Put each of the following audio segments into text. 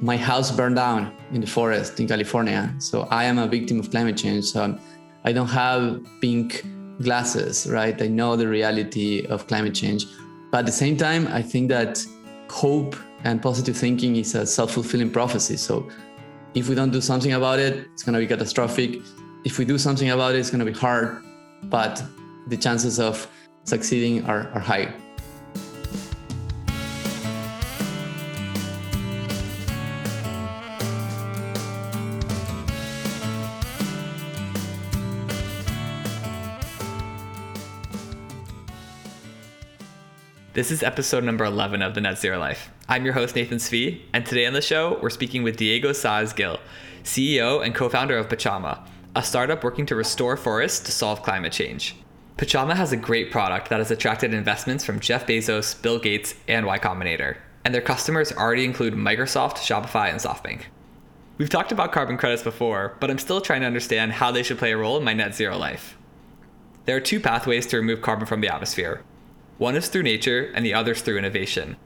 my house burned down in the forest in California. So I am a victim of climate change. So I don't have pink glasses, right? I know the reality of climate change. But at the same time, I think that hope and positive thinking is a self fulfilling prophecy. So if we don't do something about it, it's going to be catastrophic. If we do something about it, it's going to be hard, but the chances of succeeding are, are high. This is episode number 11 of The Net Zero Life. I'm your host, Nathan Svi, and today on the show, we're speaking with Diego Saez Gil, CEO and co founder of Pachama, a startup working to restore forests to solve climate change. Pachama has a great product that has attracted investments from Jeff Bezos, Bill Gates, and Y Combinator, and their customers already include Microsoft, Shopify, and SoftBank. We've talked about carbon credits before, but I'm still trying to understand how they should play a role in my net zero life. There are two pathways to remove carbon from the atmosphere one is through nature, and the other is through innovation.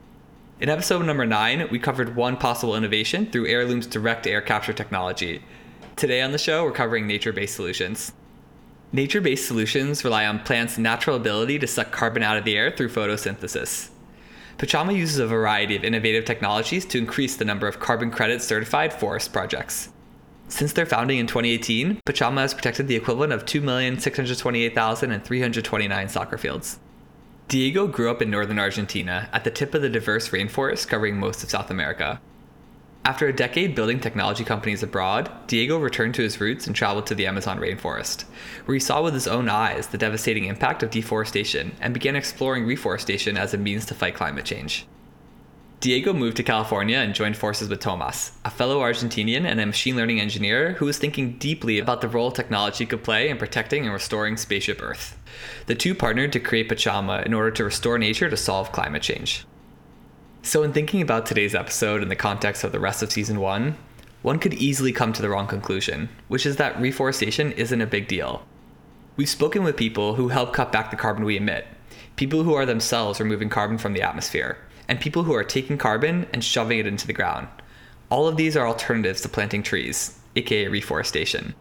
In episode number 9, we covered one possible innovation through Heirloom's direct air capture technology. Today on the show, we're covering nature based solutions. Nature based solutions rely on plants' natural ability to suck carbon out of the air through photosynthesis. Pachama uses a variety of innovative technologies to increase the number of carbon credit certified forest projects. Since their founding in 2018, Pachama has protected the equivalent of 2,628,329 soccer fields. Diego grew up in northern Argentina, at the tip of the diverse rainforest covering most of South America. After a decade building technology companies abroad, Diego returned to his roots and traveled to the Amazon rainforest, where he saw with his own eyes the devastating impact of deforestation and began exploring reforestation as a means to fight climate change. Diego moved to California and joined forces with Tomas, a fellow Argentinian and a machine learning engineer who was thinking deeply about the role technology could play in protecting and restoring spaceship Earth. The two partnered to create Pachama in order to restore nature to solve climate change. So, in thinking about today's episode in the context of the rest of season one, one could easily come to the wrong conclusion, which is that reforestation isn't a big deal. We've spoken with people who help cut back the carbon we emit, people who are themselves removing carbon from the atmosphere and people who are taking carbon and shoving it into the ground. All of these are alternatives to planting trees, aka reforestation.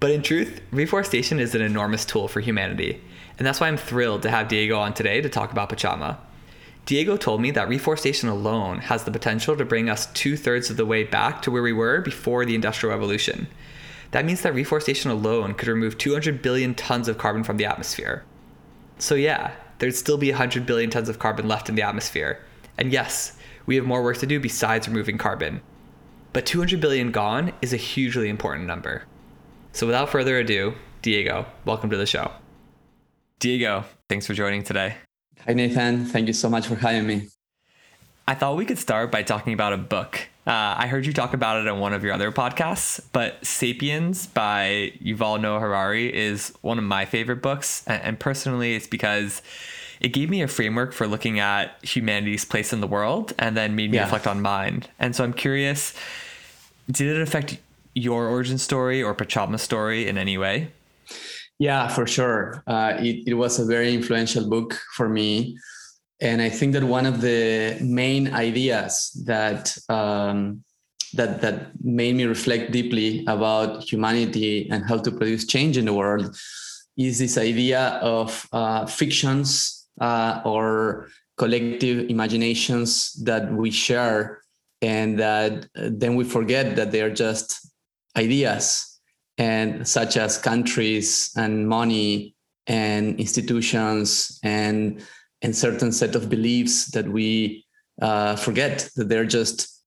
But in truth, reforestation is an enormous tool for humanity, and that's why I'm thrilled to have Diego on today to talk about Pachama. Diego told me that reforestation alone has the potential to bring us two thirds of the way back to where we were before the Industrial Revolution. That means that reforestation alone could remove 200 billion tons of carbon from the atmosphere. So, yeah, there'd still be 100 billion tons of carbon left in the atmosphere, and yes, we have more work to do besides removing carbon. But 200 billion gone is a hugely important number. So without further ado, Diego, welcome to the show. Diego, thanks for joining today. Hi, Nathan. Thank you so much for having me. I thought we could start by talking about a book. Uh, I heard you talk about it on one of your other podcasts, but Sapiens by Yuval Noah Harari is one of my favorite books. And personally, it's because it gave me a framework for looking at humanity's place in the world and then made me yeah. reflect on mine. And so I'm curious did it affect your origin story or Pachama's story in any way? Yeah, for sure. Uh, it, it was a very influential book for me. And I think that one of the main ideas that um, that that made me reflect deeply about humanity and how to produce change in the world is this idea of uh, fictions uh, or collective imaginations that we share and that then we forget that they are just ideas and such as countries and money and institutions and and certain set of beliefs that we uh, forget that they're just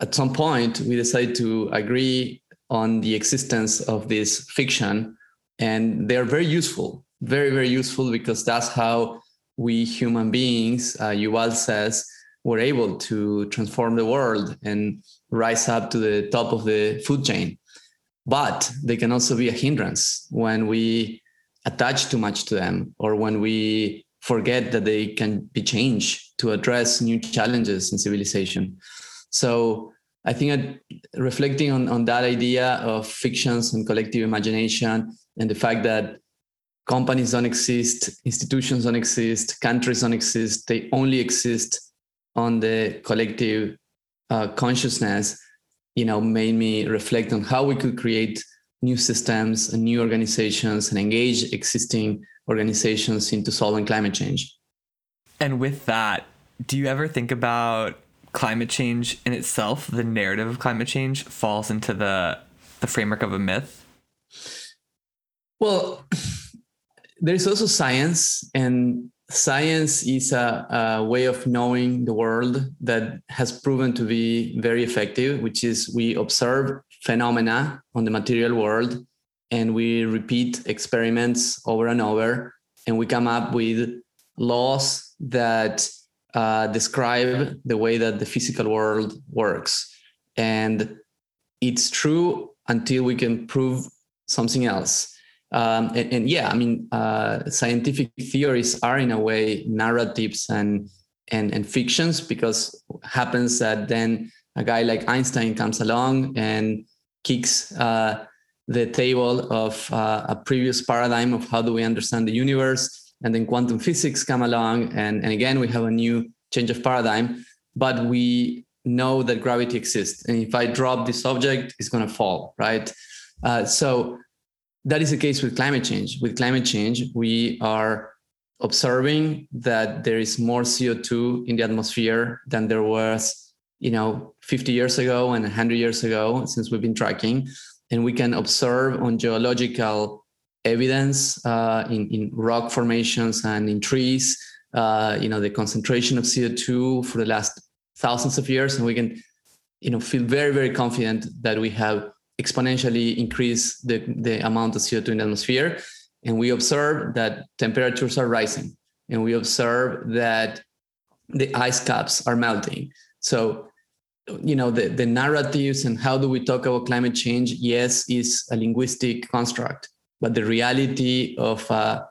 at some point we decide to agree on the existence of this fiction and they're very useful very very useful because that's how we human beings, uh, Yuval says, were able to transform the world and rise up to the top of the food chain. But they can also be a hindrance when we attach too much to them or when we forget that they can be changed to address new challenges in civilization. So I think reflecting on, on that idea of fictions and collective imagination and the fact that companies don't exist, institutions don't exist, countries don't exist. They only exist on the collective uh, consciousness. you know made me reflect on how we could create new systems and new organizations and engage existing organizations into solving climate change. And with that, do you ever think about climate change in itself, the narrative of climate change falls into the the framework of a myth? Well, there's also science, and science is a, a, way of knowing the world that has proven to be very effective, which is we observe phenomena on the material world and we repeat experiments over and over, and we come up with laws that uh, describe the way that the physical world works. And it's true until we can prove something else. Um, and, and, yeah, I mean, uh, scientific theories are in a way narratives and and and fictions because happens that then a guy like Einstein comes along and kicks uh, the table of uh, a previous paradigm of how do we understand the universe, and then quantum physics come along, and and again we have a new change of paradigm. But we know that gravity exists, and if I drop this object, it's going to fall, right? Uh, so that is the case with climate change. With climate change, we are observing that there is more CO2 in the atmosphere than there was, you know, 50 years ago and 100 years ago since we've been tracking. And we can observe on geological evidence uh, in, in rock formations and in trees, uh, you know, the concentration of CO2 for the last thousands of years. And we can, you know, feel very, very confident that we have exponentially increase the, the amount of CO2 in the atmosphere. And we observe that temperatures are rising. And we observe that the ice caps are melting. So, you know, the, the narratives and how do we talk about climate change, yes, is a linguistic construct. But the reality of uh,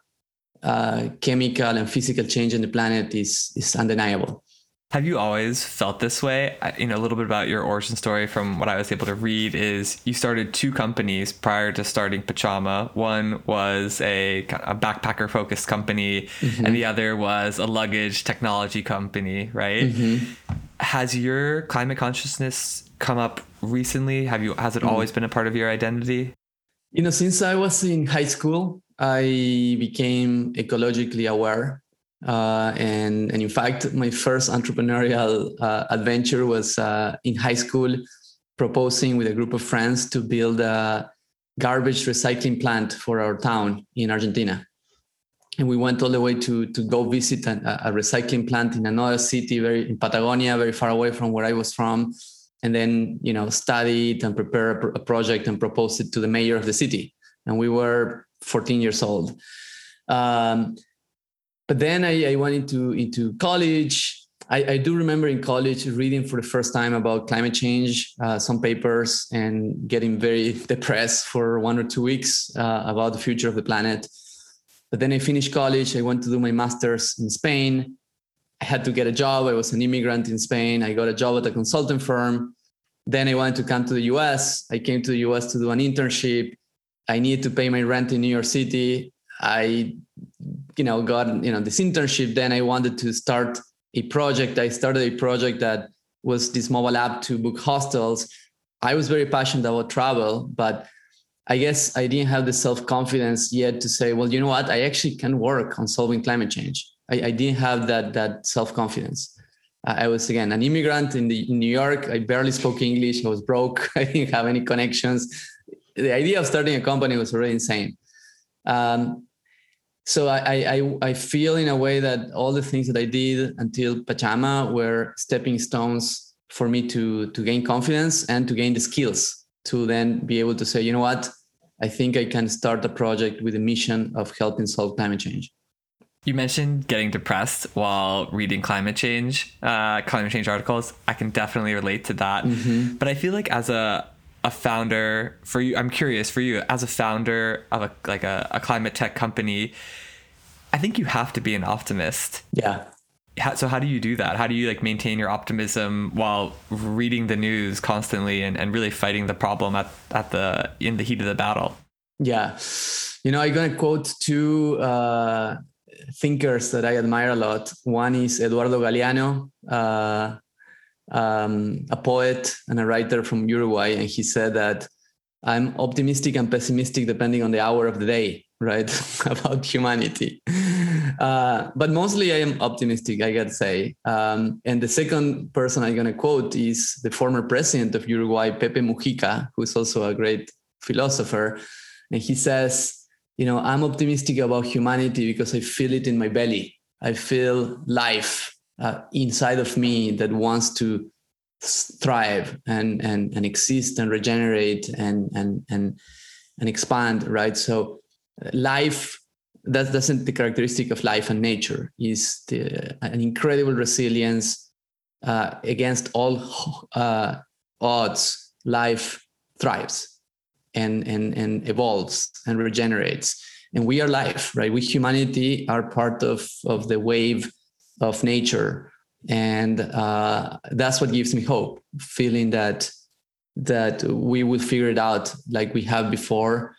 uh, chemical and physical change in the planet is, is undeniable. Have you always felt this way? You know, a little bit about your origin story from what I was able to read is you started two companies prior to starting Pachama. One was a, a backpacker focused company, mm-hmm. and the other was a luggage technology company, right? Mm-hmm. Has your climate consciousness come up recently? Have you has it mm-hmm. always been a part of your identity? You know, since I was in high school, I became ecologically aware uh, and, and in fact, my first entrepreneurial uh, adventure was uh, in high school, proposing with a group of friends to build a garbage recycling plant for our town in Argentina. And we went all the way to, to go visit a, a recycling plant in another city, very in Patagonia, very far away from where I was from. And then, you know, study it and prepare a, a project and propose it to the mayor of the city. And we were 14 years old. Um, but then I, I went into into college. I, I, do remember in college reading for the first time about climate change, uh, some papers, and getting very depressed for one or two weeks uh, about the future of the planet. But then I finished college. I went to do my master's in Spain. I had to get a job. I was an immigrant in Spain. I got a job at a consulting firm. Then I wanted to come to the US. I came to the US to do an internship. I needed to pay my rent in New York City. I you know got you know this internship then i wanted to start a project i started a project that was this mobile app to book hostels i was very passionate about travel but i guess i didn't have the self-confidence yet to say well you know what i actually can work on solving climate change i, I didn't have that that self-confidence I was again an immigrant in the in New York. I barely spoke English. I was broke. I didn't have any connections. The idea of starting a company was already insane. Um, so I, I I feel in a way that all the things that I did until Pachama were stepping stones for me to to gain confidence and to gain the skills to then be able to say, you know what, I think I can start a project with a mission of helping solve climate change. You mentioned getting depressed while reading climate change, uh, climate change articles. I can definitely relate to that. Mm-hmm. But I feel like as a a founder for you i'm curious for you as a founder of a like a, a climate tech company i think you have to be an optimist. Yeah. So how do you do that? How do you like maintain your optimism while reading the news constantly and, and really fighting the problem at, at the in the heat of the battle? Yeah. You know i'm going to quote two uh, thinkers that i admire a lot. One is eduardo galeano uh, um, a poet and a writer from Uruguay, and he said that I'm optimistic and pessimistic depending on the hour of the day, right? About humanity. Uh, but mostly I am optimistic, I gotta say. Um, and the second person I'm gonna quote is the former president of Uruguay, Pepe Mujica, who's also a great philosopher. And he says, you know, I'm optimistic about humanity because I feel it in my belly. I feel life uh, inside of me that wants to thrive and and and exist and regenerate and and and and expand right? So life that's that's the characteristic of life and nature is the, an incredible resilience uh, against all uh, odds. Life thrives and and and evolves and regenerates. And we are life right? We humanity are part of of the wave of nature. And uh, that's what gives me hope feeling that that we will figure it out like we have before.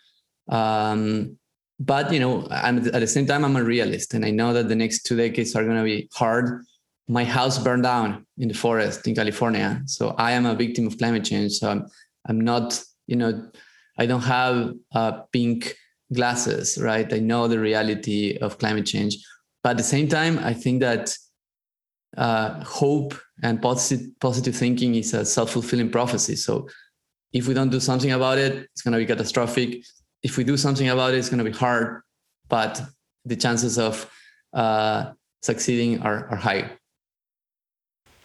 Um, but you know I'm, at the same time i'm a realist and i know that the next two decades are going to be hard. My house burned down in the forest in california so i am a victim of climate change so i'm, I'm not you know i don't have uh, pink glasses right? I know the reality of climate change but at the same time i think that uh, hope and positive positive thinking is a self-fulfilling prophecy. So if we don't do something about it, it's going to be catastrophic. If we do something about it, it's going to be hard, but the chances of uh, succeeding are, are high.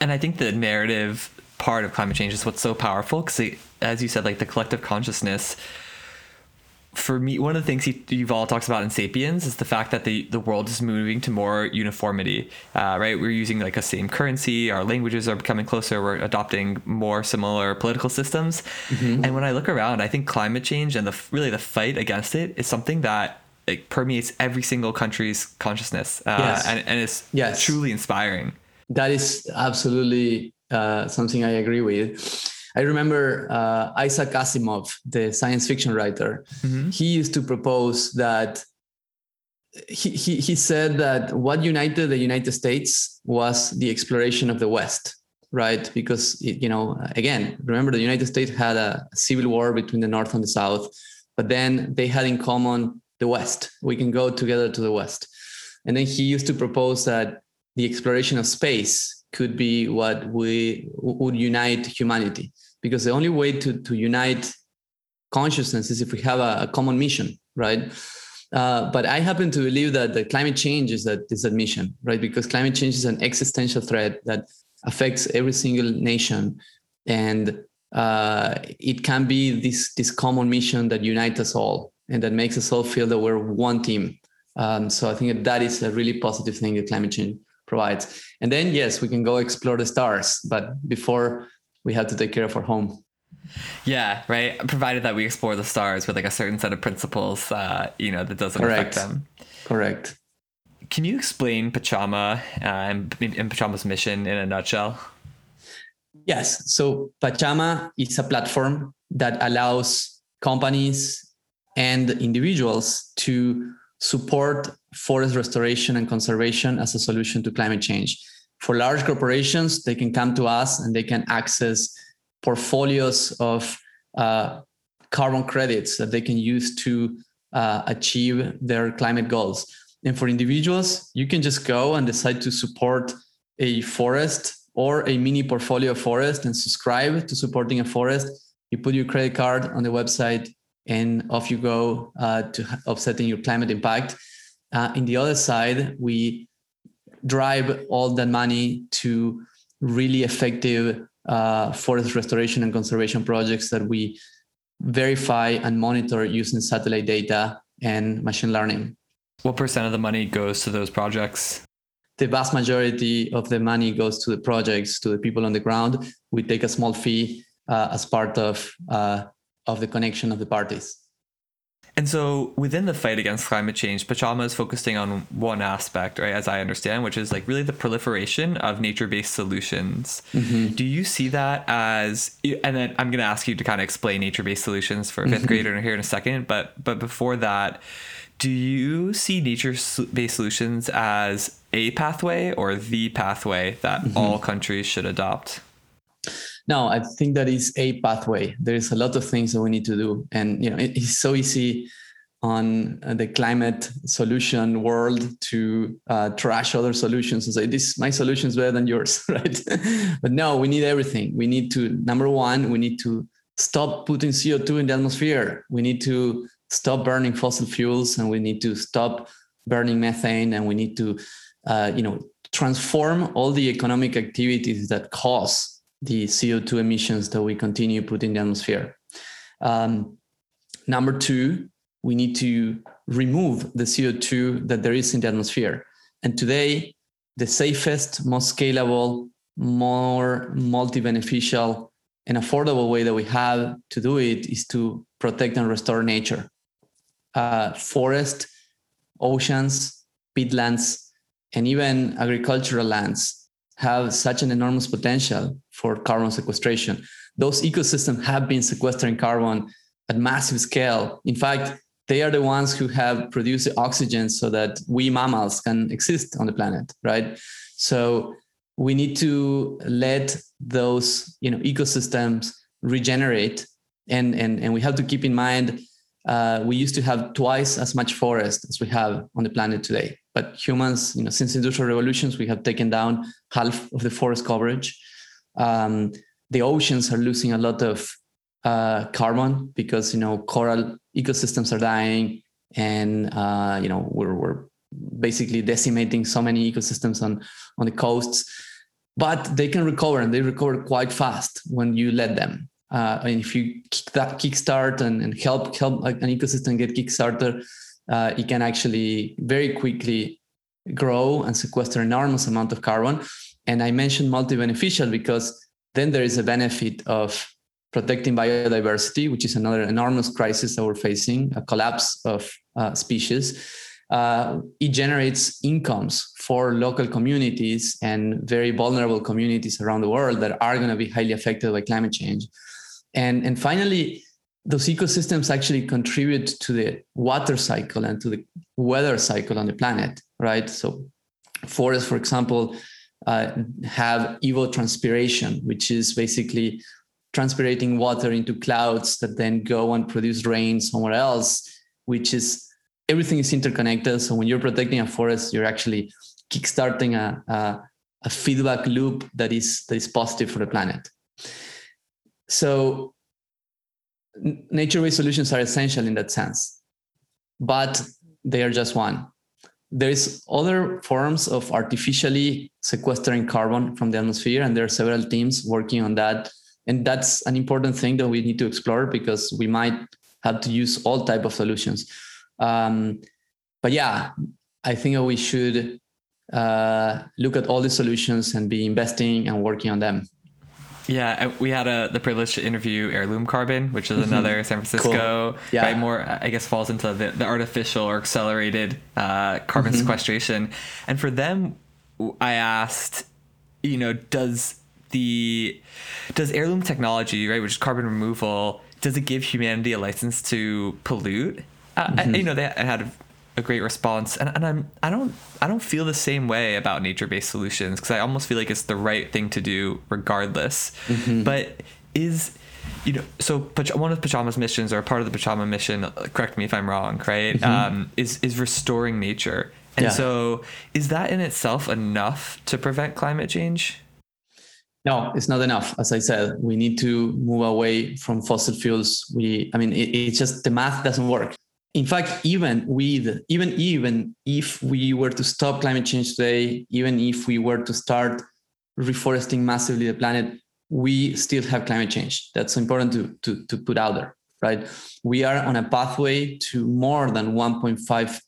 And I think the narrative part of climate change is what's so powerful because, as you said, like the collective consciousness for me, one of the things he, Yuval talks about in *Sapiens* is the fact that the, the world is moving to more uniformity. Uh, right, we're using like a same currency. Our languages are becoming closer. We're adopting more similar political systems. Mm-hmm. And when I look around, I think climate change and the really the fight against it is something that it permeates every single country's consciousness, uh, yes. and, and it's yes. truly inspiring. That is absolutely uh, something I agree with. I remember uh, Isaac Asimov, the science fiction writer. Mm-hmm. He used to propose that he, he, he said that what united the United States was the exploration of the West, right? Because, it, you know, again, remember the United States had a civil war between the North and the South, but then they had in common the West. We can go together to the West. And then he used to propose that the exploration of space could be what we would unite humanity because the only way to, to unite consciousness is if we have a, a common mission, right? Uh, but I happen to believe that the climate change is that is that mission, right? Because climate change is an existential threat that affects every single nation, and uh, it can be this this common mission that unites us all and that makes us all feel that we're one team. Um, so I think that, that is a really positive thing that climate change provides. And then yes, we can go explore the stars, but before we have to take care of our home. Yeah, right. Provided that we explore the stars with like a certain set of principles, uh, you know, that doesn't Correct. affect them. Correct. Can you explain Pachama uh, and, and Pachama's mission in a nutshell? Yes. So Pachama is a platform that allows companies and individuals to support forest restoration and conservation as a solution to climate change for large corporations, they can come to us and they can access portfolios of uh, carbon credits that they can use to uh, achieve their climate goals. And for individuals, you can just go and decide to support a forest or a mini portfolio forest and subscribe to supporting a forest. You put your credit card on the website and off you go uh, to offsetting your climate impact. Uh, in the other side, we drive all that money to really effective uh, forest restoration and conservation projects that we verify and monitor using satellite data and machine learning. What percent of the money goes to those projects? The vast majority of the money goes to the projects, to the people on the ground. We take a small fee uh, as part of uh, of the connection of the parties. And so within the fight against climate change, Pachama is focusing on one aspect, right, as I understand, which is like really the proliferation of nature based solutions. Mm-hmm. Do you see that as, and then I'm going to ask you to kind of explain nature based solutions for a 5th mm-hmm. grader here in a second, but, but before that, do you see nature based solutions as a pathway or the pathway that mm-hmm. all countries should adopt? No, I think that is a pathway. There is a lot of things that we need to do, and you know, it, it's so easy on uh, the climate solution world to uh, trash other solutions and say this my solution is better than yours right? But no we need everything. We need to number one we need to stop putting co2 in the atmosphere. We need to stop burning fossil fuels and we need to stop burning methane and we need to uh, you know transform all the economic activities that cause the co2 emissions that we continue putting in the atmosphere um, number two we need to remove the CO2 that there is in the atmosphere. And today, the safest, most scalable, more multi beneficial, and affordable way that we have to do it is to protect and restore nature. Uh, forest, oceans, peatlands, and even agricultural lands have such an enormous potential for carbon sequestration. Those ecosystems have been sequestering carbon at massive scale. In fact, they are the ones who have produced the oxygen so that we mammals can exist on the planet right so we need to let those you know ecosystems regenerate and and, and we have to keep in mind uh, we used to have twice as much forest as we have on the planet today but humans you know since industrial revolutions we have taken down half of the forest coverage. Um, the oceans are losing a lot of uh, carbon because you know coral ecosystems are dying and uh, you know we're, we're basically decimating so many ecosystems on on the coasts. But they can recover and they recover quite fast when you let them. Uh, and if you kick that kickstart and, and help help an ecosystem get kickstarted uh, it can actually very quickly grow and sequester enormous amount of carbon and i mentioned multi-beneficial because then there is a benefit of protecting biodiversity, which is another enormous crisis that we're facing, a collapse of uh, species. Uh, it generates incomes for local communities and very vulnerable communities around the world that are going to be highly affected by climate change. And, and finally, those ecosystems actually contribute to the water cycle and to the weather cycle on the planet, right? So, forests, for example, uh, have evotranspiration, which is basically transpirating water into clouds that then go and produce rain somewhere else, which is everything is interconnected. So when you're protecting a forest, you're actually kickstarting a, a, a feedback loop that is that is positive for the planet. So nature-based solutions are essential in that sense, but they are just one. There's other forms of artificially sequestering carbon from the atmosphere, and there are several teams working on that. And that's an important thing that we need to explore because we might have to use all type of solutions. Um, but yeah i think we should uh, look at all the solutions and be investing and working on them yeah, we had a, the privilege to interview Heirloom Carbon, which is mm-hmm. another San Francisco, cool. yeah. right? More, I guess, falls into the, the artificial or accelerated uh, carbon mm-hmm. sequestration. And for them, I asked, you know, does the does heirloom technology, right, which is carbon removal, does it give humanity a license to pollute? Uh, mm-hmm. I, you know, they had a great response, and, and I'm I don't I don't feel the same way about nature based solutions because I almost feel like it's the right thing to do regardless. Mm-hmm. But is you know, so one of Pachama's missions, or part of the Pachama mission, correct me if I'm wrong, right? Mm-hmm. Um, is is restoring nature, and yeah. so is that in itself enough to prevent climate change? No, it's not enough. As I said, we need to move away from fossil fuels. We, I mean, it, it's just the math doesn't work. In fact, even with even even if we were to stop climate change today, even if we were to start reforesting massively the planet, we still have climate change. That's important to to to put out there, right? We are on a pathway to more than 1.5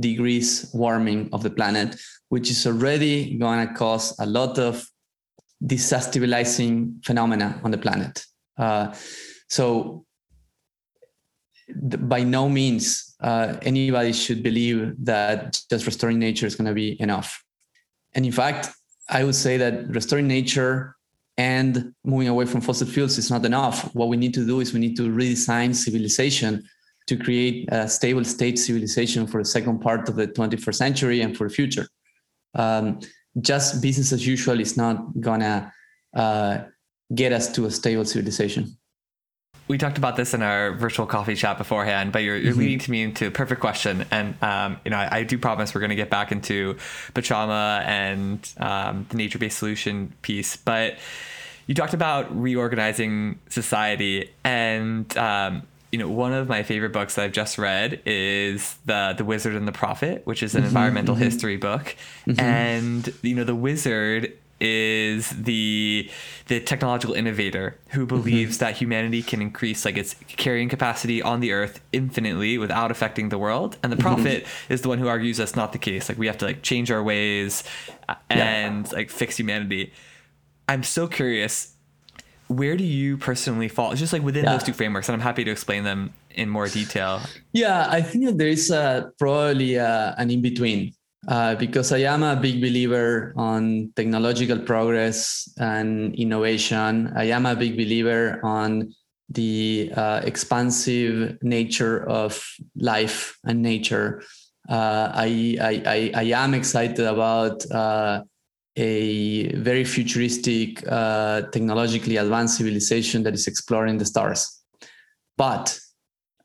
degrees warming of the planet, which is already going to cause a lot of destabilizing phenomena on the planet. Uh, so, by no means uh, anybody should believe that just restoring nature is going to be enough. And in fact, I would say that restoring nature and moving away from fossil fuels is not enough. What we need to do is we need to redesign civilization to create a stable state civilization for the second part of the 21st century and for the future. Um, just business as usual is not gonna uh, get us to a stable civilization we talked about this in our virtual coffee chat beforehand, but you're, you're mm-hmm. leading to me into a perfect question. And, um, you know, I, I, do promise we're going to get back into Pachama and um, the nature based solution piece. But you talked about reorganizing society. And, um, you know, one of my favorite books that I've just read is the The Wizard and the Prophet, which is an mm-hmm, environmental mm-hmm. history book. Mm-hmm. And you know, the wizard is the the technological innovator who mm-hmm. believes mm-hmm. that humanity can increase like its carrying capacity on the earth infinitely without affecting the world and the mm-hmm. prophet mm-hmm. is the one who argues that's not the case like we have to like change our ways and yeah. like fix humanity i'm so curious where do you personally fall it's just like within yeah. those two frameworks and i'm happy to explain them in more detail yeah i think that there is uh, probably uh, an in between uh, because I am a big believer on technological progress and innovation. I am a big believer on the uh, expansive nature of life and nature. Uh, I, I, I, am excited about uh, a very futuristic, uh, technologically advanced civilization that is exploring the stars. But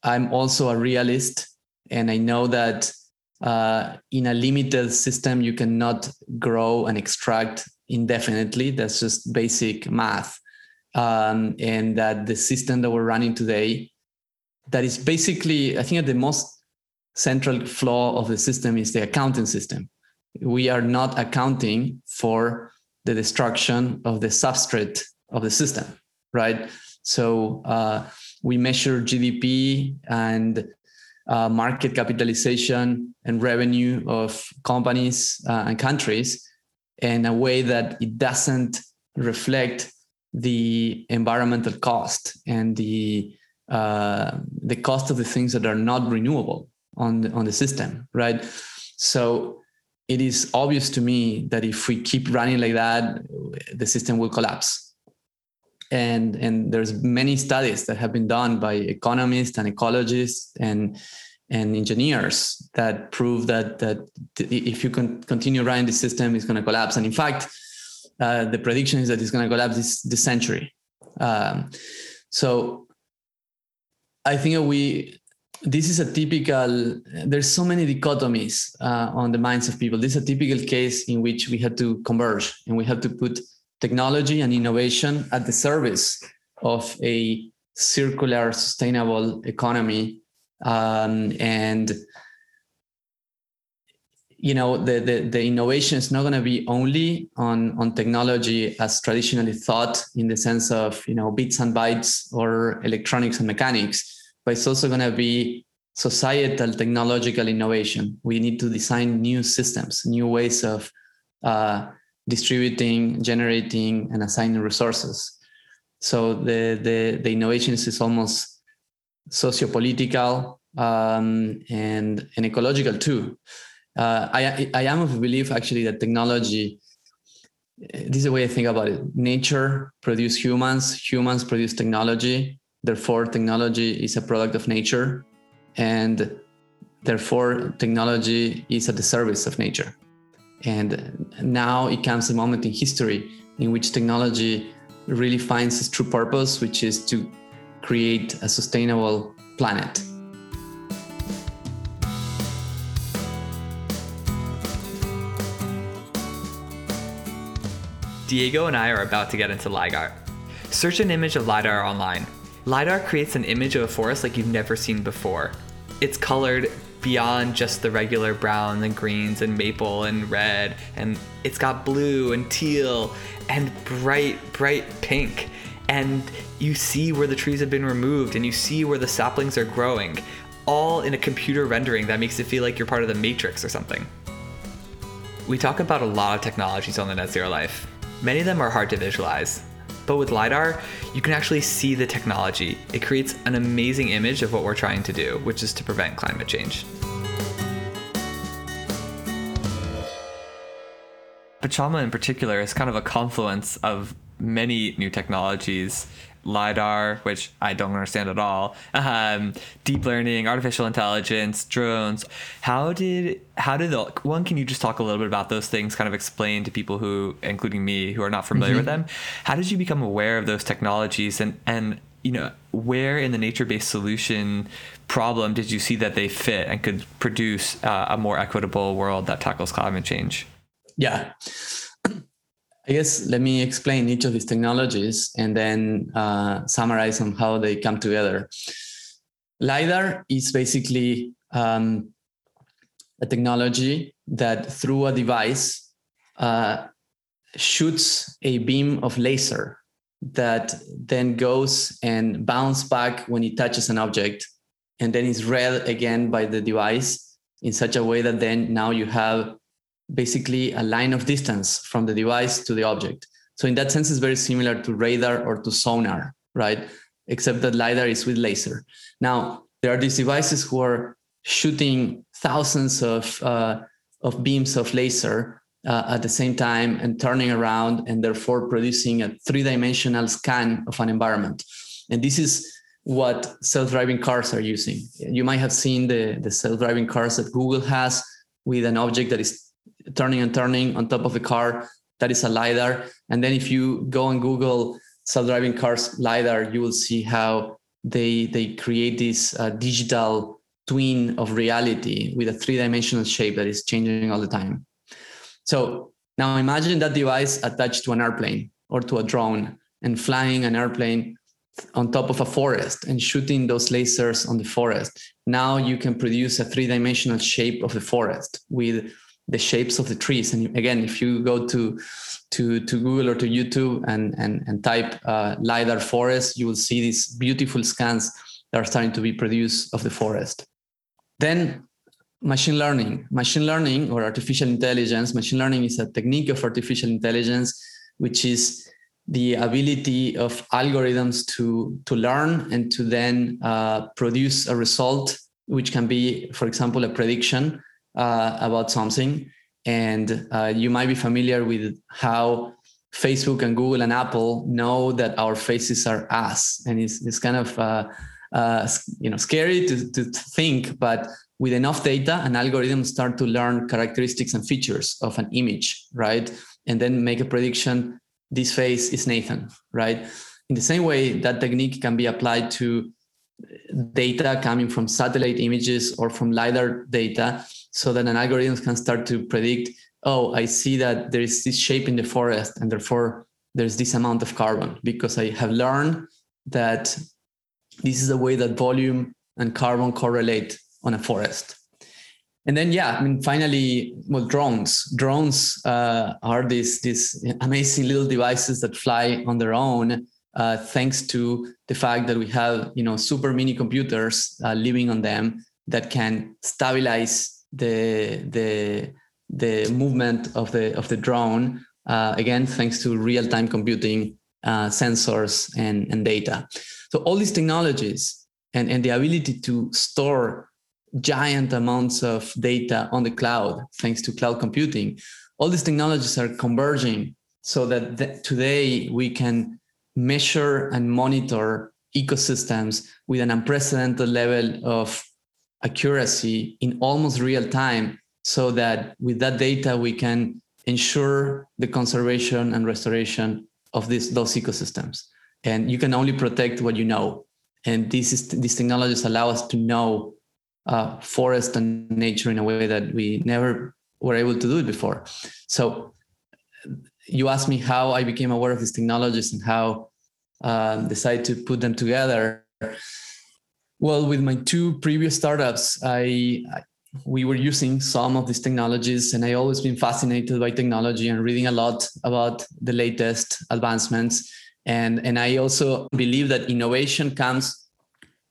I'm also a realist, and I know that uh, in a limited system, you cannot grow and extract indefinitely. That's just basic math. Um, and that the system that we're running today, that is basically, I think, the most central flaw of the system is the accounting system. We are not accounting for the destruction of the substrate of the system, right? So uh, we measure GDP and uh, market capitalization and revenue of companies uh, and countries in a way that it doesn't reflect the environmental cost and the uh, the cost of the things that are not renewable on the, on the system, right? So it is obvious to me that if we keep running like that, the system will collapse. And and there's many studies that have been done by economists and ecologists and and engineers that prove that that if you can continue running the system, it's going to collapse. And in fact, uh, the prediction is that it's going to collapse this this century. Um, so I think we this is a typical there's so many dichotomies uh, on the minds of people this is a typical case in which we had to converge and we have to put technology and innovation at the service of a circular sustainable economy. Um, and you know the, the, the innovation is not going to be only on on technology as traditionally thought in the sense of you know bits and bytes or electronics and mechanics but it's also going to be societal technological innovation. We need to design new systems new ways of uh, distributing generating and assigning resources so the the, the innovation is almost sociopolitical um, and and ecological too. Uh, I I am of belief actually that technology. This is the way I think about it. Nature produce humans. Humans produce technology. Therefore, technology is a product of nature, and therefore, technology is at the service of nature. And now it comes a moment in history in which technology really finds its true purpose, which is to create a sustainable planet. Diego and I are about to get into LiDAR. Search an image of LiDAR online. LiDAR creates an image of a forest like you've never seen before. It's colored beyond just the regular brown and greens and maple and red, and it's got blue and teal and bright, bright pink. And you see where the trees have been removed and you see where the saplings are growing, all in a computer rendering that makes it feel like you're part of the Matrix or something. We talk about a lot of technologies on the Net Zero Life, Many of them are hard to visualize. But with LiDAR, you can actually see the technology. It creates an amazing image of what we're trying to do, which is to prevent climate change. Pachama in particular is kind of a confluence of many new technologies lidar which i don't understand at all. Um, deep learning artificial intelligence drones. How did how did the one can you just talk a little bit about those things kind of explain to people who including me who are not familiar mm-hmm. with them? How did you become aware of those technologies? And and you know where in the nature-based solution problem did you see that they fit and could produce uh, a more equitable world that tackles climate change? Yeah I guess let me explain each of these technologies and then uh, summarize on how they come together. LiDAR is basically um, a technology that through a device uh, shoots a beam of laser that then goes and bounces back when it touches an object and then is read again by the device in such a way that then now you have basically a line of distance from the device to the object. So in that sense, it's very similar to radar or to sonar, right? Except that LiDAR is with laser. Now, there are these devices who are shooting thousands of, uh, of beams of laser uh, at the same time and turning around and therefore producing a three-dimensional scan of an environment. And this is what self-driving cars are using. You might have seen the, the self-driving cars that Google has with an object that is turning and turning on top of the car. That is a LiDAR. And then if you go on Google self-driving cars LiDAR, you will see how they, they create this uh, digital twin of reality with a three-dimensional shape that is changing all the time. So now imagine that device attached to an airplane or to a drone and flying an airplane on top of a forest and shooting those lasers on the forest. Now you can produce a three-dimensional shape of the forest with the shapes of the trees. And again, if you go to to to Google or to YouTube and and and type uh, lidar forest, you will see these beautiful scans that are starting to be produced of the forest. Then machine learning. Machine learning or artificial intelligence. Machine learning is a technique of artificial intelligence, which is the ability of algorithms to to learn and to then uh, produce a result, which can be, for example, a prediction uh, about something. And uh, you might be familiar with how Facebook and Google and Apple know that our faces are us. And it's, it's kind of uh, uh, you know scary to, to think, but with enough data, an algorithm start to learn characteristics and features of an image, right? And then make a prediction. This face is Nathan, right? In the same way, that technique can be applied to data coming from satellite images or from lidar data so that an algorithm can start to predict oh i see that there is this shape in the forest and therefore there's this amount of carbon because i have learned that this is the way that volume and carbon correlate on a forest. And then yeah i mean finally well drones. Drones uh, are these these amazing little devices that fly on their own uh, thanks to the fact that we have you know super mini computers uh, living on them that can stabilize the the the movement of the of the drone uh, again thanks to real-time computing uh, sensors and, and data. So all these technologies and, and the ability to store giant amounts of data on the cloud thanks to cloud computing all these technologies are converging so that th- today we can measure and monitor ecosystems with an unprecedented level of accuracy in almost real time so that with that data we can ensure the conservation and restoration of this, those ecosystems. And you can only protect what you know. And this is, these technologies allow us to know uh, forest and nature in a way that we never were able to do it before. So you asked me how i became aware of these technologies and how uh, decided to put them together well, with my two previous startups, I, I we were using some of these technologies and i always been fascinated by technology and reading a lot about the latest advancements. And and i also believe that innovation comes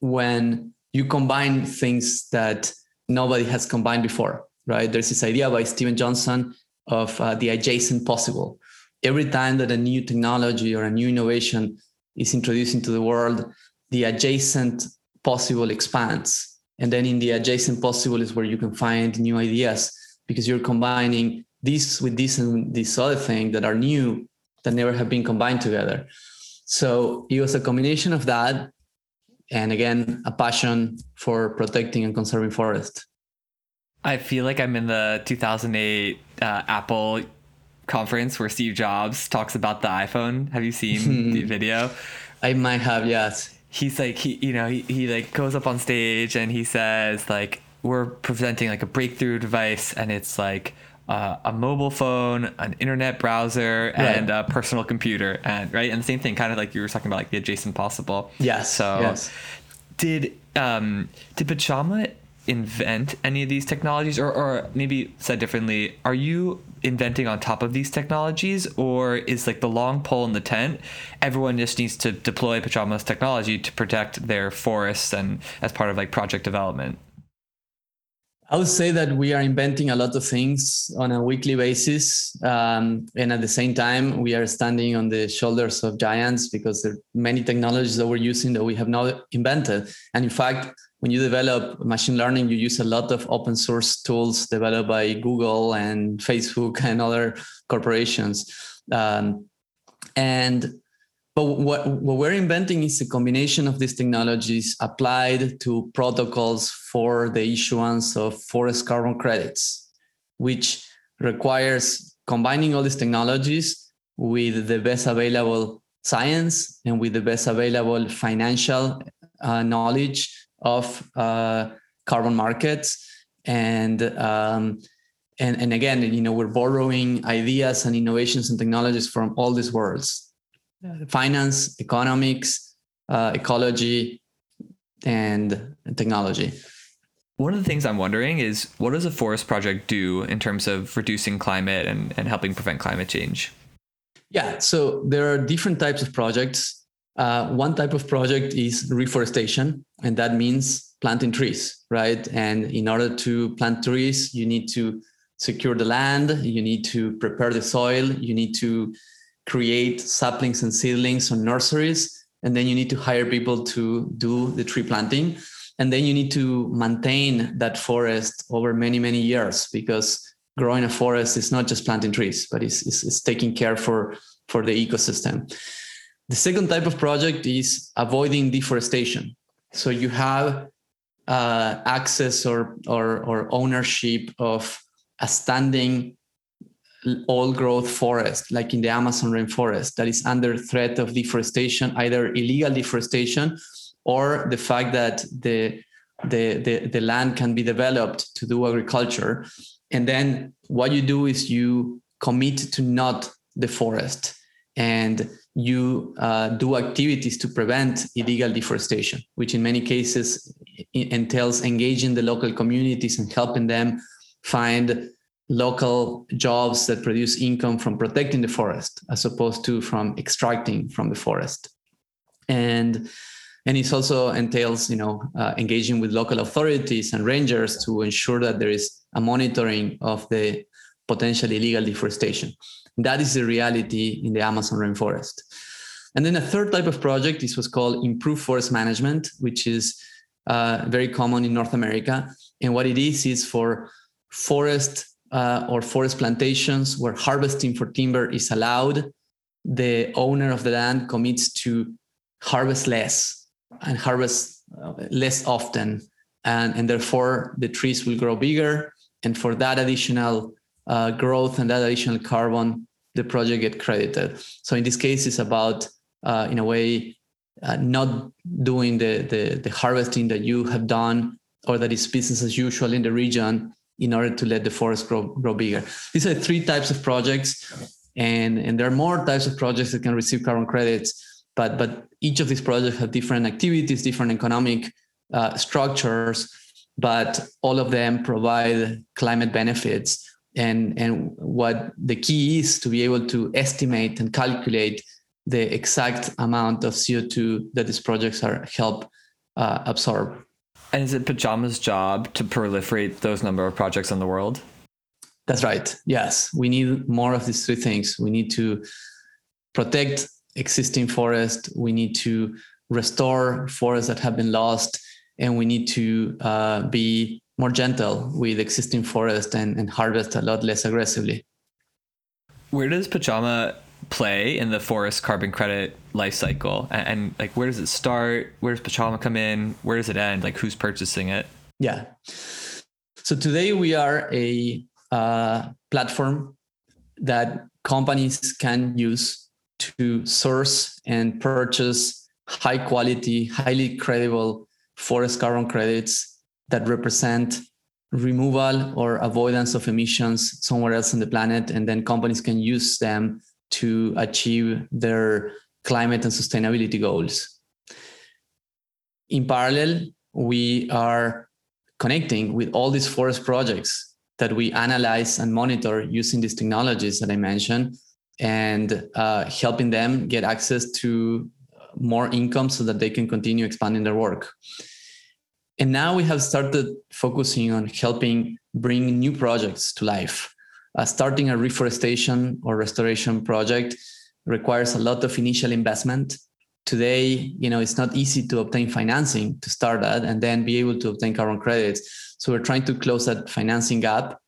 when you combine things that nobody has combined before right? There's this idea by steven johnson of uh, the adjacent possible. Every time that a new technology or a new innovation is introduced into the world the adjacent possible expands. And then in the adjacent possible is where you can find new ideas because you're combining this with this and this other thing that are new that never have been combined together. So it was a combination of that, and again, a passion for protecting and conserving forest. I feel like I'm in the 2008 uh, Apple conference where Steve Jobs talks about the iPhone. Have you seen the video? I might have, yes. He's like he, you know, he, he like goes up on stage and he says like we're presenting like a breakthrough device and it's like uh, a mobile phone, an internet browser, and a personal computer, and right, and the same thing, kind of like you were talking about, like the adjacent possible. Yes. So, yes. did um, did Pachama invent any of these technologies, or or maybe said differently, are you inventing on top of these technologies, or is like the long pole in the tent? Everyone just needs to deploy Pachama's technology to protect their forests and as part of like project development. I would say that we are inventing a lot of things on a weekly basis. Um, and at the same time, we are standing on the shoulders of giants because there are many technologies that we're using that we have not invented. And in fact, when you develop machine learning, you use a lot of open source tools developed by Google and Facebook and other corporations. Um, and but what, what we're inventing is a combination of these technologies applied to protocols for the issuance of forest carbon credits, which requires combining all these technologies with the best available science and with the best available financial uh, knowledge of uh, carbon markets and um, and and again you know we're borrowing ideas and innovations and technologies from all these worlds finance, economics, uh, ecology, and technology. One of the things I'm wondering is what does a forest project do in terms of reducing climate and, and helping prevent climate change? Yeah, so there are different types of projects. Uh, one type of project is reforestation, and that means planting trees, right? And in order to plant trees, you need to secure the land, you need to prepare the soil, you need to create saplings and seedlings on nurseries and then you need to hire people to do the tree planting and then you need to maintain that forest over many many years because growing a forest is not just planting trees but it's, it's, it's taking care for for the ecosystem the second type of project is avoiding deforestation so you have uh, access or, or or ownership of a standing old growth forest, like in the Amazon rainforest, that is under threat of deforestation, either illegal deforestation or the fact that the, the, the, the land can be developed to do agriculture. And then what you do is you commit to not the forest and you uh, do activities to prevent illegal deforestation, which in many cases entails engaging the local communities and helping them find local jobs that produce income from protecting the forest as opposed to from extracting from the forest. And and it also entails you know uh, engaging with local authorities and rangers to ensure that there is a monitoring of the potential illegal deforestation that is the reality in the amazon rainforest and then a third type of project is what's called improved forest management which is uh, very common in north america and what it is is for forest uh, or forest plantations where harvesting for timber is allowed, the owner of the land commits to harvest less and harvest uh, less often. And, and therefore, the trees will grow bigger. And for that additional uh, growth and that additional carbon, the project get credited. So in this case, it's about, uh, in a way, uh, not doing the, the, the harvesting that you have done or that is business as usual in the region in order to let the forest grow grow bigger. These are three types of projects, and and there are more types of projects that can receive carbon credits. But but each of these projects have different activities, different economic uh, structures, but all of them provide climate benefits. And and what the key is to be able to estimate and calculate the exact amount of CO2 that these projects are help uh, absorb. And is it Pachama's job to proliferate those number of projects in the world? That's right. Yes, we need more of these three things. We need to protect existing forest. We need to restore forests that have been lost, and we need to uh, be more gentle with existing forest and, and harvest a lot less aggressively. Where does Pachama play in the forest carbon credit life cycle? And, and, like, where does it start? Where does Pachama come in? Where does it end? Like, who's purchasing it? Yeah. So today we are a uh, platform that companies can use to source and purchase high quality, highly credible forest carbon credits that represent removal or avoidance of emissions somewhere else on the planet. And then companies can use them to achieve their climate and sustainability goals. In parallel, we are connecting with all these forest projects that we analyze and monitor using these technologies that I mentioned and uh, helping them get access to more income so that they can continue expanding their work. And now we have started focusing on helping bring new projects to life. Uh, starting a reforestation or restoration project requires a lot of initial investment. Today, you know, it's not easy to obtain financing to start that and then be able to obtain carbon credits. So we're trying to close that financing gap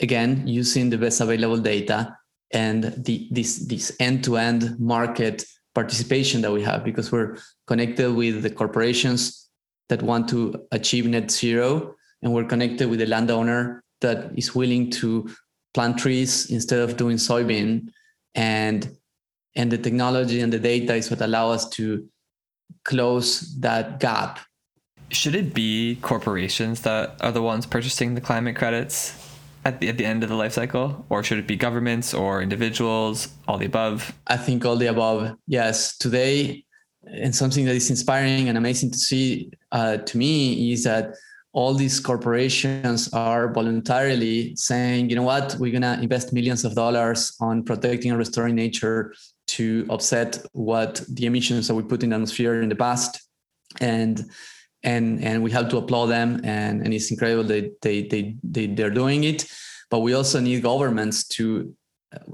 again using the best available data and the this this end-to-end market participation that we have because we're connected with the corporations that want to achieve net zero and we're connected with the landowner that is willing to plant trees instead of doing soybean. And and the technology and the data is what allow us to close that gap. Should it be corporations that are the ones purchasing the climate credits at the, at the end of the life cycle? Or should it be governments or individuals all the above? I think all the above yes. Today and something that is inspiring and amazing to see uh, to me is that all these corporations are voluntarily saying you know what? We're going to invest millions of dollars on protecting and restoring nature to offset what the emissions that we put in the atmosphere in the past. And and and we have to applaud them and and it's incredible that they they, they they're doing it. But we also need governments to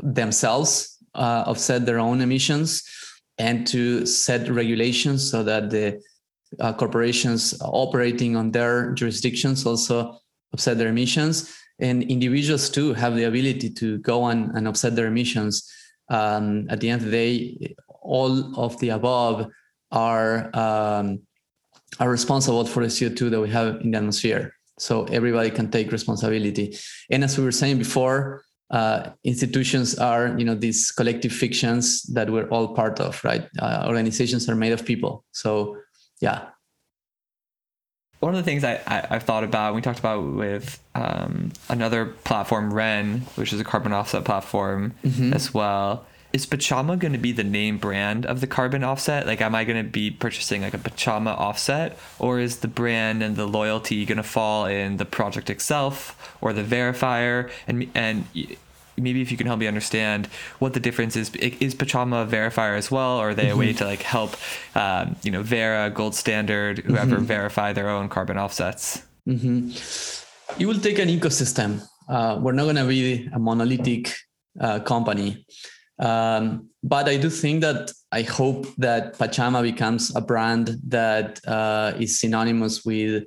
themselves uh, offset their own emissions and to set regulations so that the uh, corporations operating on their jurisdictions also offset their emissions and individuals too have the ability to go on and offset their emissions um, at the end of the day all of the above are um, are responsible for the CO2 that we have in the atmosphere. So everybody can take responsibility. And as we were saying before, uh, institutions are, you know, these collective fictions that we're all part of, right? Uh, organizations are made of people. So, yeah. One of the things I, I, have thought about, we talked about with um, another platform, Wren, which is a carbon offset platform mm-hmm. as well, is Pachama going to be the name brand of the carbon offset? Like, am I going to be purchasing like a Pachama offset, or is the brand and the loyalty going to fall in the project itself or the verifier? And and maybe if you can help me understand what the difference is. Is Pachama a verifier as well, or are they a way mm-hmm. to like help, um, you know, Verra, Gold Standard, whoever mm-hmm. verify their own carbon offsets? Mm-hmm. It will take an ecosystem. Uh, we're not going to be a monolithic uh, company. Um, but I do think that I hope that Pachama becomes a brand that uh, is synonymous with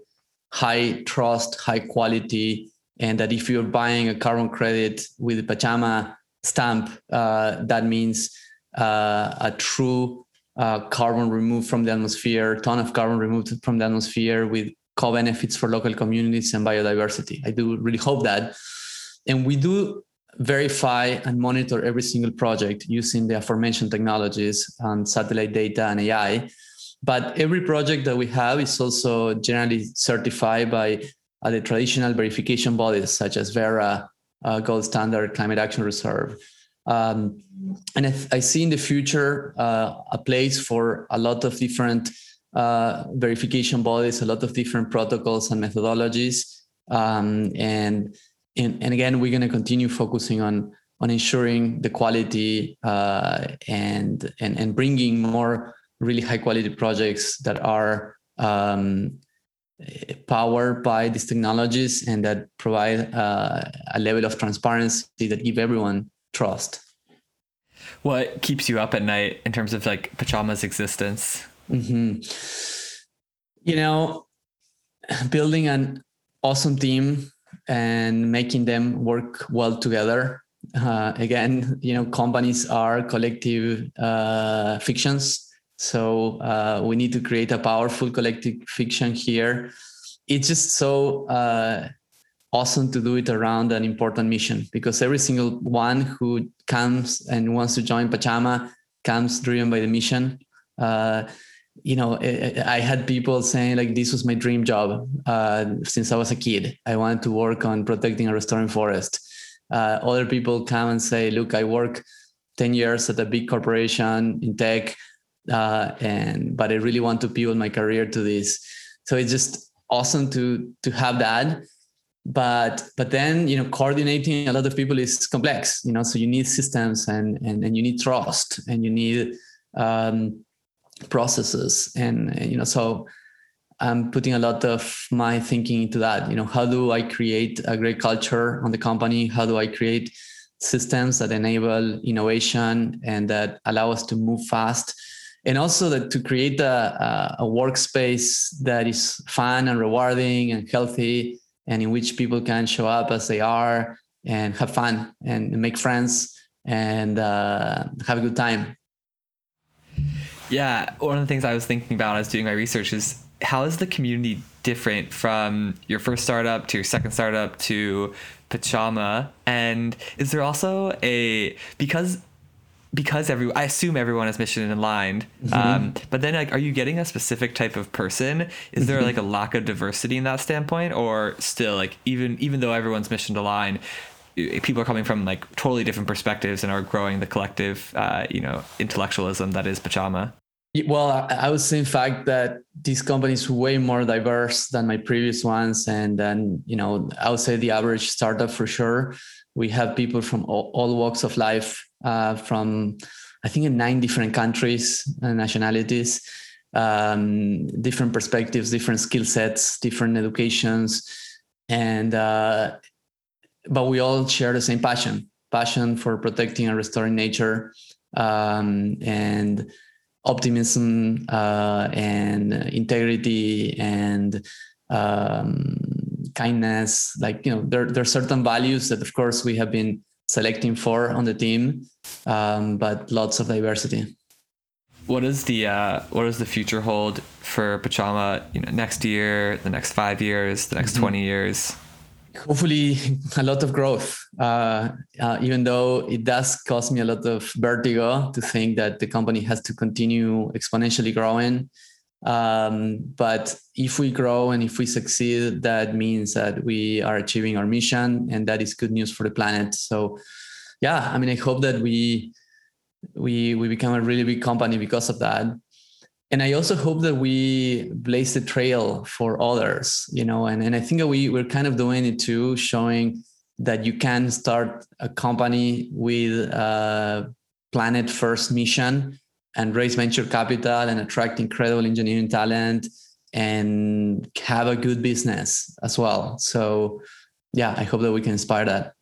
high trust, high quality, and that if you're buying a carbon credit with Pachama stamp, uh, that means uh, a true uh, carbon removed from the atmosphere, ton of carbon removed from the atmosphere with co-benefits for local communities and biodiversity. I do really hope that. And we do verify and monitor every single project using the aforementioned technologies and satellite data and AI. But every project that we have is also generally certified by uh, the traditional verification bodies such as Verra, uh, Gold Standard, Climate Action Reserve. Um, and I, I, see in the future uh, a place for a lot of different uh, verification bodies, a lot of different protocols and methodologies. Um, and and, and again, we're going to continue focusing on on ensuring the quality uh, and, and and bringing more really high quality projects that are um, powered by these technologies and that provide uh, a level of transparency that give everyone trust. What keeps you up at night in terms of like Pachama's existence? Mm-hmm. You know, building an awesome team and making them work well together Uh, again, you know, companies are collective uh, fictions. So uh, we need to create a powerful collective fiction here. It's just so uh, awesome to do it around an important mission because every single one who comes and wants to join Pachama comes driven by the mission. You know, I had people saying like this was my dream job uh, since I was a kid. I wanted to work on protecting and restoring forest. Uh, other people come and say, look, I work 10 years at a big corporation in tech, uh, and but I really want to pivot my career to this. So it's just awesome to to have that but but then you know coordinating a lot of people is complex you know so you need systems and and, and you need trust and you need um, processes. And, and you know so i'm putting a lot of my thinking into that. You know how do i create a great culture on the company? How do i create systems that enable innovation and that allow us to move fast? And also that to create a, a, a workspace that is fun and rewarding and healthy and in which people can show up as they are and have fun and make friends and uh, have a good time. Yeah, one of the things I was thinking about as doing my research is how is the community different from your first startup to your second startup to Pachama? And is there also a because because every I assume everyone is mission aligned. Mm-hmm. Um, but then like, are you getting a specific type of person? Is there mm-hmm. like a lack of diversity in that standpoint, or still like even even though everyone's mission aligned, people are coming from like totally different perspectives and are growing the collective, uh, you know, intellectualism that is Pachama. Well, I would say in fact that this company is way more diverse than my previous ones, and then you know I would say the average startup for sure. We have people from all, all walks of life uh, from I think in nine different countries and nationalities, um, different perspectives, different skill sets, different educations, and uh, but we all share the same passion: passion for protecting and restoring nature, um, and optimism uh, and integrity and um, kindness. Like you know, there there are certain values that, of course, we have been selecting for on the team, um, but lots of diversity. What is the uh, what does the future hold for Pachama? You know, next year, the next five years, the next mm-hmm. twenty years. Hopefully, a lot of growth. Uh, uh, even though it does cause me a lot of vertigo to think that the company has to continue exponentially growing. Um, but if we grow and if we succeed, that means that we are achieving our mission, and that is good news for the planet. So, yeah, I mean, I hope that we we we become a really big company because of that. And I also hope that we blaze the trail for others, you know, and, and I think that we, we're kind of doing it too, showing that you can start a company with a planet first mission and raise venture capital and attract incredible engineering talent and have a good business as well. So, yeah, I hope that we can inspire that.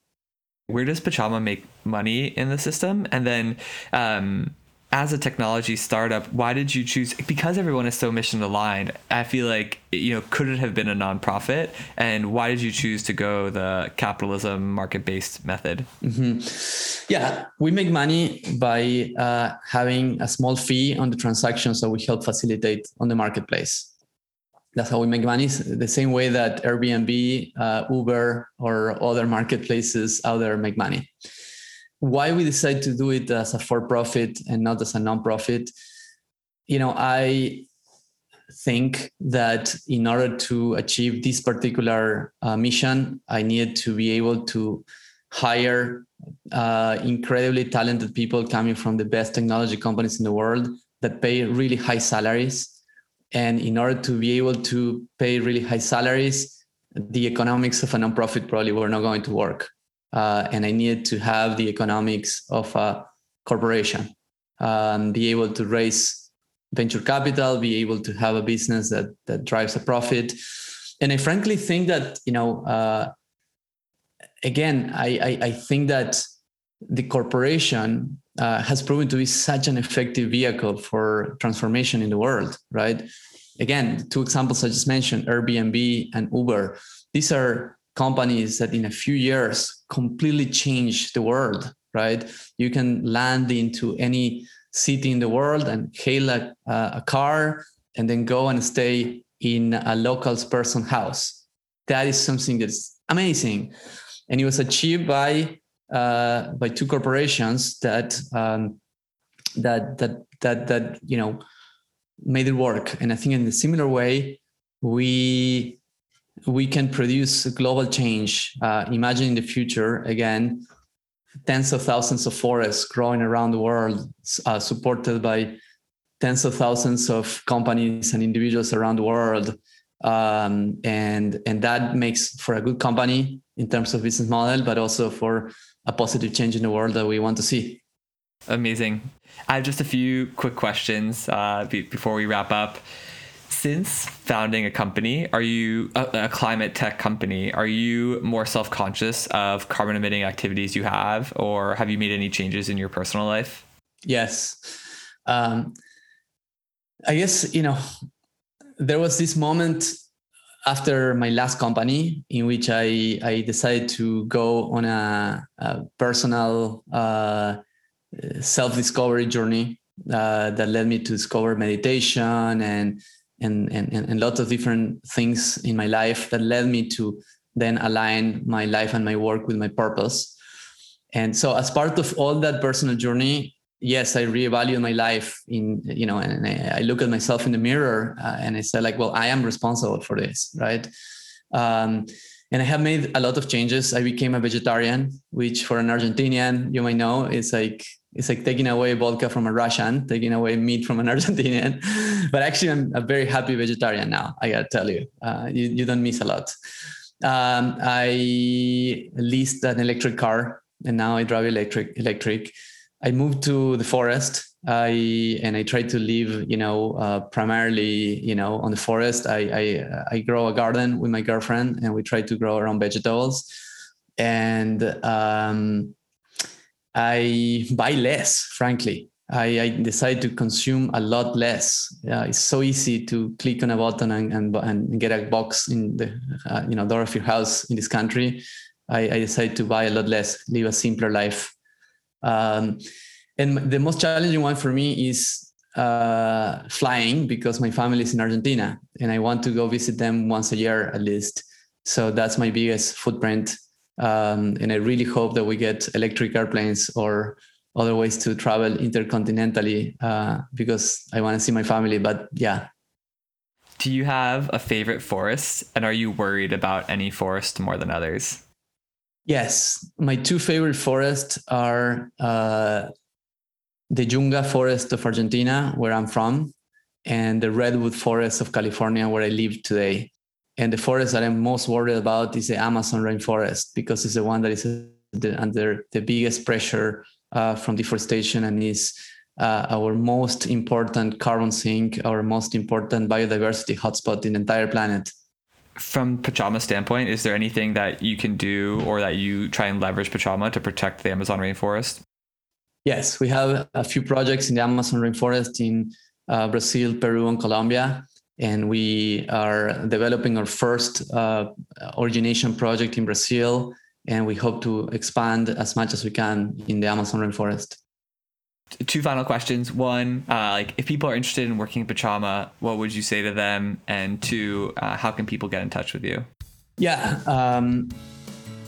Where does Pachama make money in the system? And then, um, as a technology startup, why did you choose? Because everyone is so mission aligned. I feel like you know, could it have been a nonprofit? And why did you choose to go the capitalism market based method? Mm-hmm. Yeah, we make money by uh, having a small fee on the transactions that we help facilitate on the marketplace. That's how we make money. The same way that Airbnb, uh, Uber, or other marketplaces out there make money why we decided to do it as a for profit and not as a non-profit you know i think that in order to achieve this particular uh, mission i needed to be able to hire uh, incredibly talented people coming from the best technology companies in the world that pay really high salaries. And in order to be able to pay really high salaries the economics of a nonprofit probably were not going to work uh, and I needed to have the economics of a corporation, um, be able to raise venture capital, be able to have a business that that drives a profit, and I frankly think that you know, uh, again, I, I, I think that the corporation uh, has proven to be such an effective vehicle for transformation in the world, right? Again, two examples I just mentioned, Airbnb and Uber. These are companies that in a few years completely change the world, right? You can land into any city in the world and hail a, a car and then go and stay in a local person's house. That is something that's amazing. And it was achieved by uh, by two corporations that um, that that that that you know made it work. And I think in a similar way, we we can produce global change. Uh, imagine in the future again, tens of thousands of forests growing around the world, uh, supported by tens of thousands of companies and individuals around the world. Um, and and that makes for a good company in terms of business model, but also for a positive change in the world that we want to see. Amazing. I have just a few quick questions uh, be- before we wrap up since founding a company, are you a, a climate tech company? Are you more self conscious of carbon emitting activities you have, or have you made any changes in your personal life? Yes. Um, I guess, you know, there was this moment after my last company in which I, I decided to go on a, a personal uh, self discovery journey uh, that led me to discover meditation and and, and, and lots of different things in my life that led me to then align my life and my work with my purpose. And so as part of all that personal journey, yes, I reevaluate my life in, you know, and I look at myself in the mirror uh, and I say like, well, I am responsible for this, right? Um, and I have made a lot of changes. I became a vegetarian, which for an Argentinian, you might know, is like it's like taking away vodka from a Russian, taking away meat from an Argentinian. but actually, I'm a very happy vegetarian now. I gotta tell you, uh, you, you don't miss a lot. Um, I leased an electric car, and now I drive electric. Electric. I moved to the forest. I and I try to live, you know, uh, primarily, you know, on the forest. I, I I grow a garden with my girlfriend, and we try to grow our own vegetables. And um, I buy less, frankly. I, I decide to consume a lot less. It's so easy to click on a button and, and, and get a box in the uh, you know door of your house in this country. I, I decide to buy a lot less, live a simpler life. Um, and the most challenging one for me is uh, flying because my family is in Argentina and I want to go visit them once a year at least. So that's my biggest footprint um, and I really hope that we get electric airplanes or other ways to travel intercontinentally uh, because I want to see my family. But yeah. Do you have a favorite forest? And are you worried about any forest more than others? Yes. My two favorite forests are uh, the Yunga forest of Argentina, where I'm from, and the redwood forest of California, where I live today. And the forest that I'm most worried about is the Amazon rainforest because it's the one that is under the biggest pressure uh, from deforestation and is uh, our most important carbon sink, our most important biodiversity hotspot in the entire planet. From Pachama standpoint, is there anything that you can do or that you try and leverage Pachama to protect the Amazon rainforest? Yes, we have a few projects in the Amazon rainforest in uh, Brazil, Peru, and Colombia and we are developing our first uh, origination project in Brazil, and we hope to expand as much as we can in the Amazon rainforest. Two final questions. One, uh, like if people are interested in working in Pachama, what would you say to them? And two, uh, how can people get in touch with you? Yeah, um,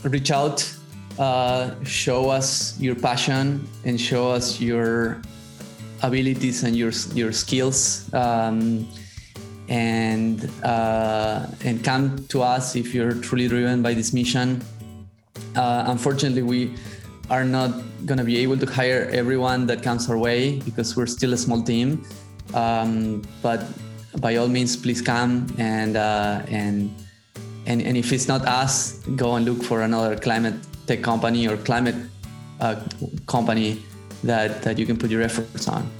reach out, uh, show us your passion, and show us your abilities and your your skills. Um, and uh, and come to us if you're truly driven by this mission. Uh, unfortunately, we are not going to be able to hire everyone that comes our way because we're still a small team. Um, but by all means, please come and uh, and and and if it's not us, go and look for another climate tech company or climate uh, company that that you can put your efforts on.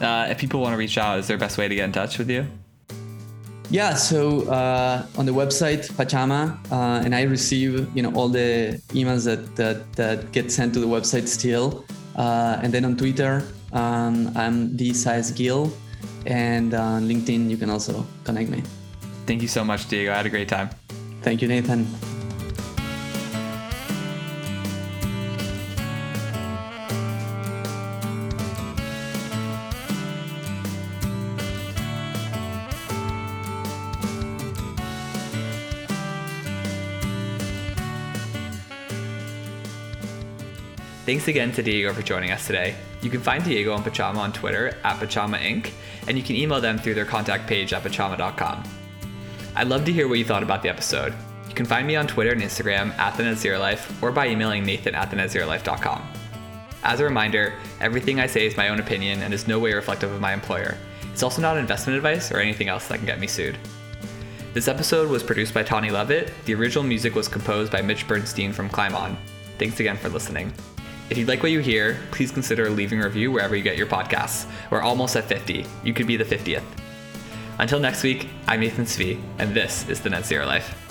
Uh, if people want to reach out, is there a best way to get in touch with you? Yeah, so uh, on the website Pachama, uh, and I receive you know all the emails that that, that get sent to the website still, uh, and then on Twitter um, I'm the size Gil, and on LinkedIn you can also connect me. Thank you so much, Diego. I had a great time. Thank you, Nathan. Thanks again to Diego for joining us today. You can find Diego and Pachama on Twitter at Pachama Inc., and you can email them through their contact page at pachama.com. I'd love to hear what you thought about the episode. You can find me on Twitter and Instagram at the Life or by emailing Nathan at the netzerolife.com. As a reminder, everything I say is my own opinion and is no way reflective of my employer. It's also not investment advice or anything else that can get me sued. This episode was produced by Tawny Levitt. The original music was composed by Mitch Bernstein from Climb On. Thanks again for listening. If you like what you hear, please consider leaving a review wherever you get your podcasts. We're almost at 50. You could be the 50th. Until next week, I'm Nathan Svi, and this is The Net Zero Life.